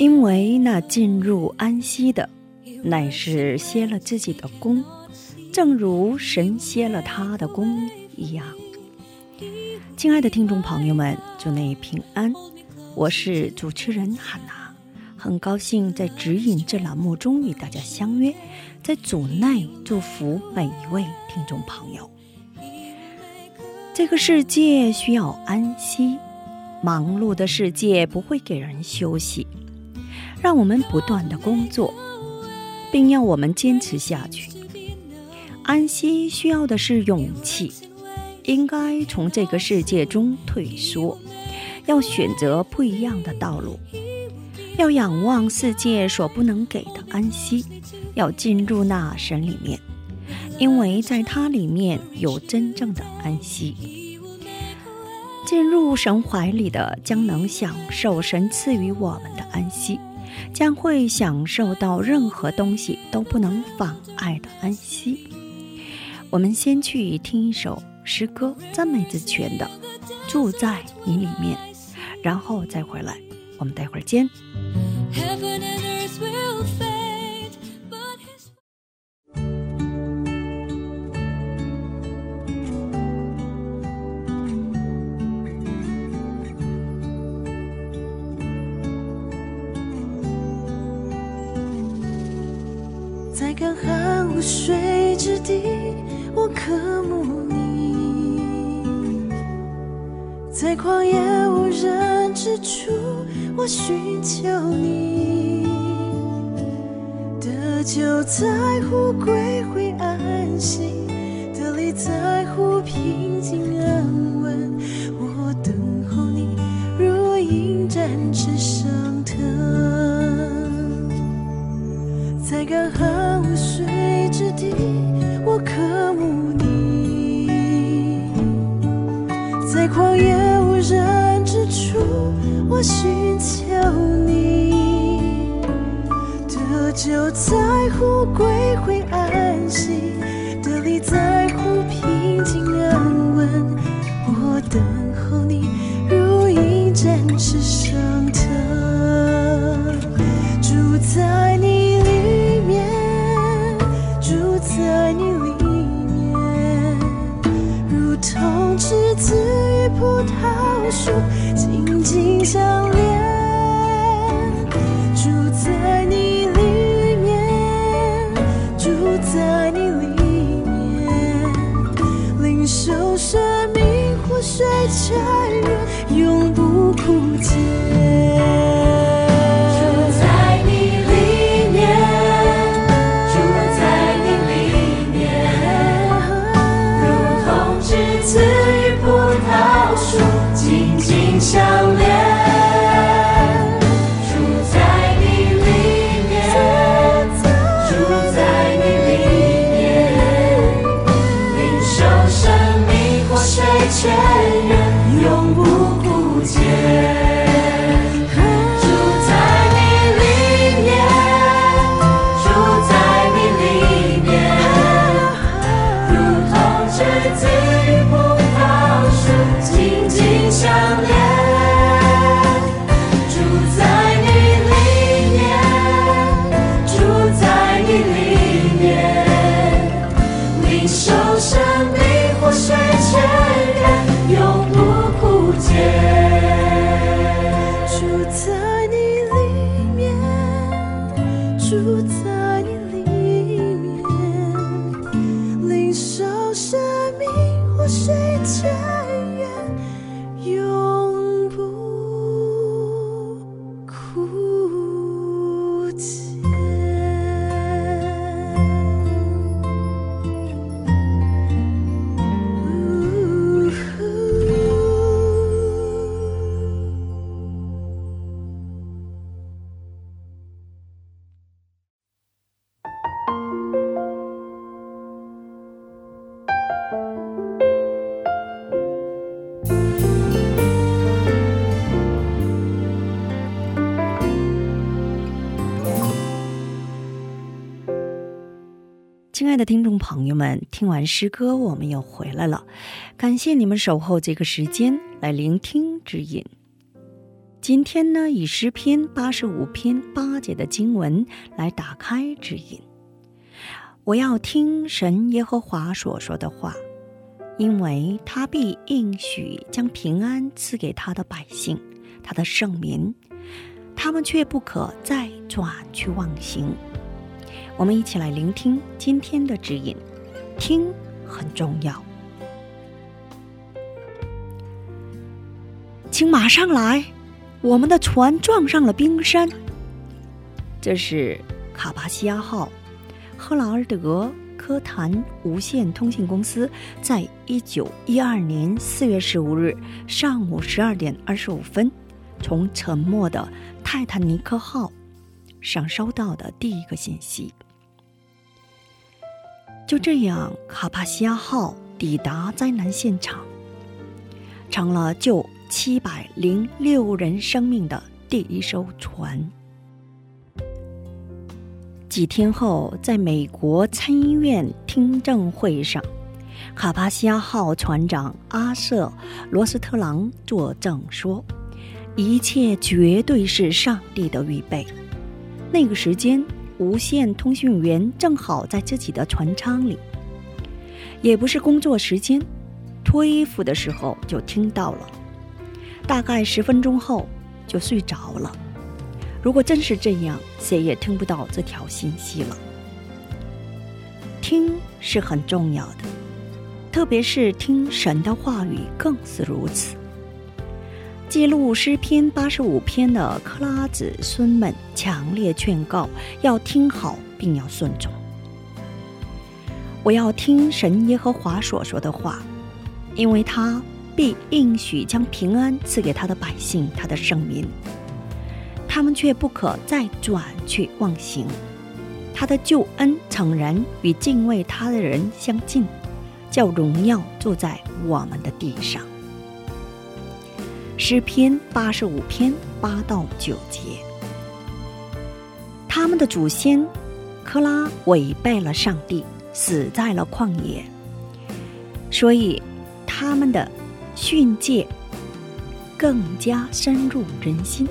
因为那进入安息的，乃是歇了自己的功，正如神歇了他的功一样。亲爱的听众朋友们，祝你平安，我是主持人海娜，很高兴在指引这栏目中与大家相约，在主内祝福每一位听众朋友。这个世界需要安息，忙碌的世界不会给人休息。让我们不断的工作，并要我们坚持下去。安息需要的是勇气，应该从这个世界中退缩，要选择不一样的道路，要仰望世界所不能给的安息，要进入那神里面，因为在它里面有真正的安息。进入神怀里的，将能享受神赐予我们的安息。将会享受到任何东西都不能妨碍的安息。我们先去听一首诗歌，赞美之泉的《住在你里面》，然后再回来。我们待会儿见。干旱无水之地，我渴慕你；在旷野无人之处，我寻求你。得救在乎归回安息，得力在乎平静安稳。我等候你，如鹰展翅上干旱无水之地，我渴慕你；在旷野无人之处，我寻求你。得救在乎归回安息，得力在枯竭。枯亲爱的听众朋友们，听完诗歌，我们又回来了。感谢你们守候这个时间来聆听指引。今天呢，以诗篇八十五篇八节的经文来打开指引。我要听神耶和华所说的话，因为他必应许将平安赐给他的百姓，他的圣民，他们却不可再转去忘形。我们一起来聆听今天的指引，听很重要，请马上来，我们的船撞上了冰山。这是卡巴西亚号，赫劳尔德科谭无线通信公司在一九一二年四月十五日上午十二点二十五分，从沉没的泰坦尼克号上收到的第一个信息。就这样，卡帕西亚号抵达灾难现场，成了救七百零六人生命的第一艘船。几天后，在美国参议院听证会上，卡帕西亚号船长阿瑟·罗斯特朗作证说：“一切绝对是上帝的预备。”那个时间。无线通讯员正好在自己的船舱里，也不是工作时间，脱衣服的时候就听到了。大概十分钟后就睡着了。如果真是这样，谁也听不到这条信息了。听是很重要的，特别是听神的话语更是如此。记录诗篇八十五篇的克拉子孙们强烈劝告：要听好，并要顺从。我要听神耶和华所说的话，因为他必应许将平安赐给他的百姓，他的圣民。他们却不可再转去忘形。他的救恩诚然与敬畏他的人相近，叫荣耀住在我们的地上。诗篇八十五篇八到九节，他们的祖先科拉违背了上帝，死在了旷野，所以他们的训诫更加深入人心。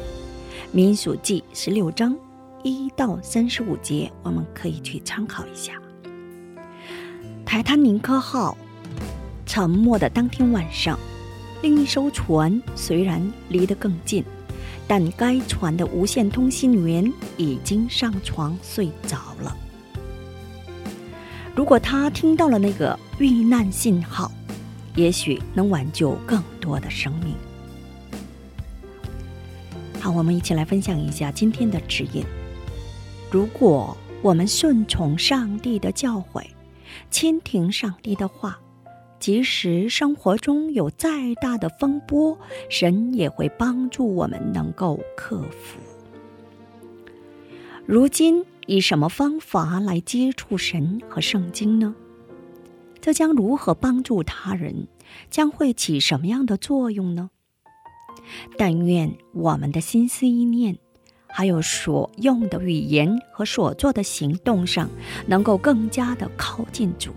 民数记十六章一到三十五节，我们可以去参考一下。泰坦尼克号沉没的当天晚上。另一艘船虽然离得更近，但该船的无线通信员已经上床睡着了。如果他听到了那个遇难信号，也许能挽救更多的生命。好，我们一起来分享一下今天的指引。如果我们顺从上帝的教诲，倾听上帝的话。即使生活中有再大的风波，神也会帮助我们能够克服。如今以什么方法来接触神和圣经呢？这将如何帮助他人？将会起什么样的作用呢？但愿我们的心思意念，还有所用的语言和所做的行动上，能够更加的靠近主。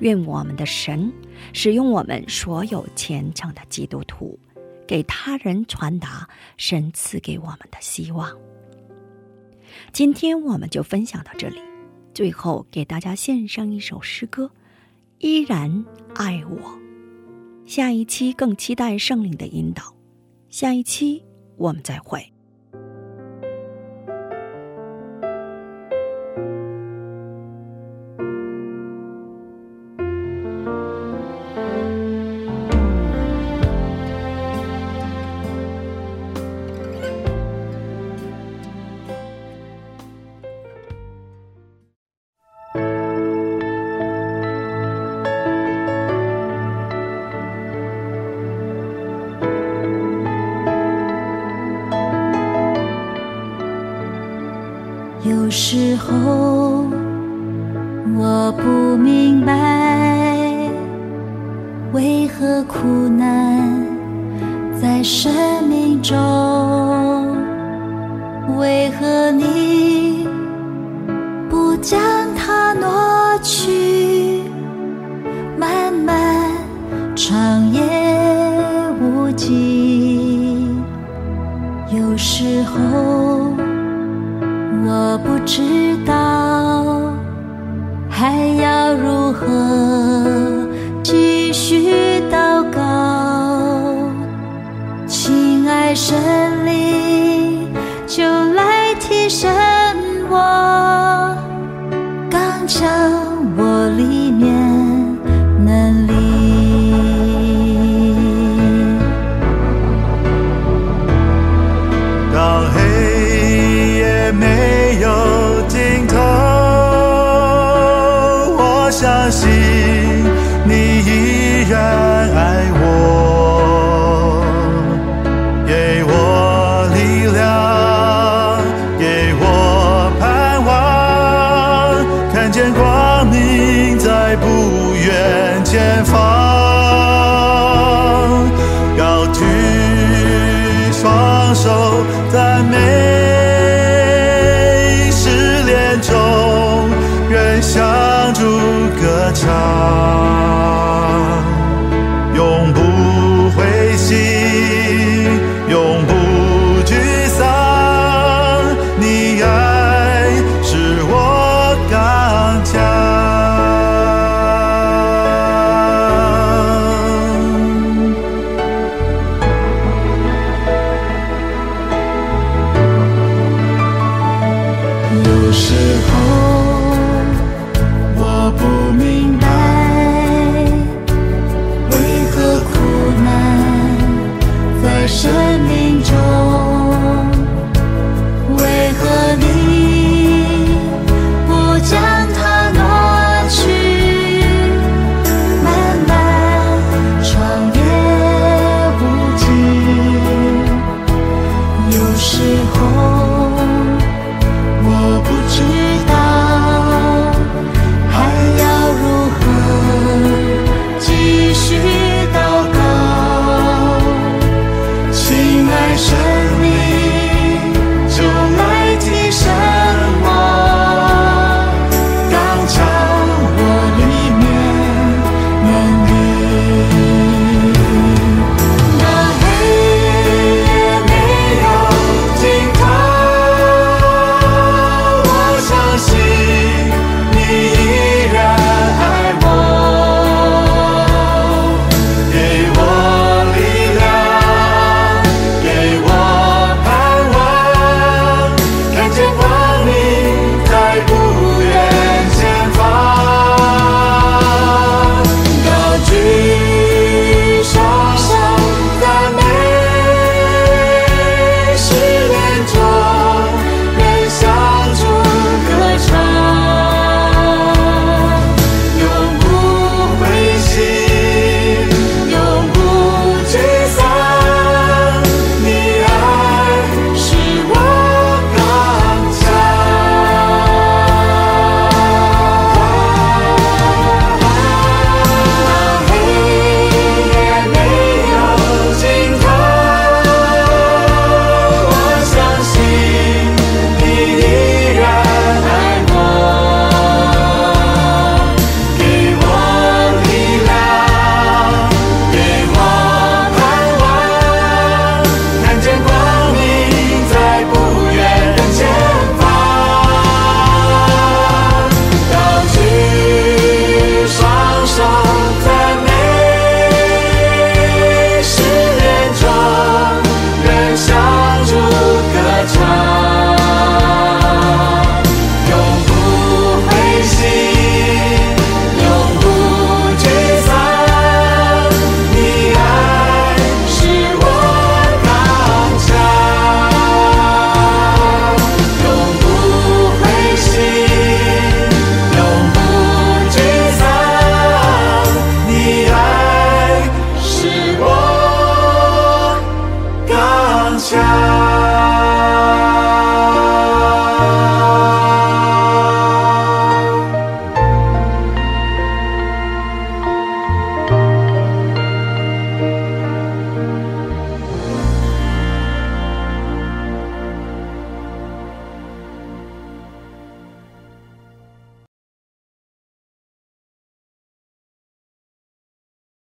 愿我们的神使用我们所有虔诚的基督徒，给他人传达神赐给我们的希望。今天我们就分享到这里，最后给大家献上一首诗歌：依然爱我。下一期更期待圣灵的引导，下一期我们再会。有时候我不明白，为何苦难在生命中？为何你不将它挪？去，双手赞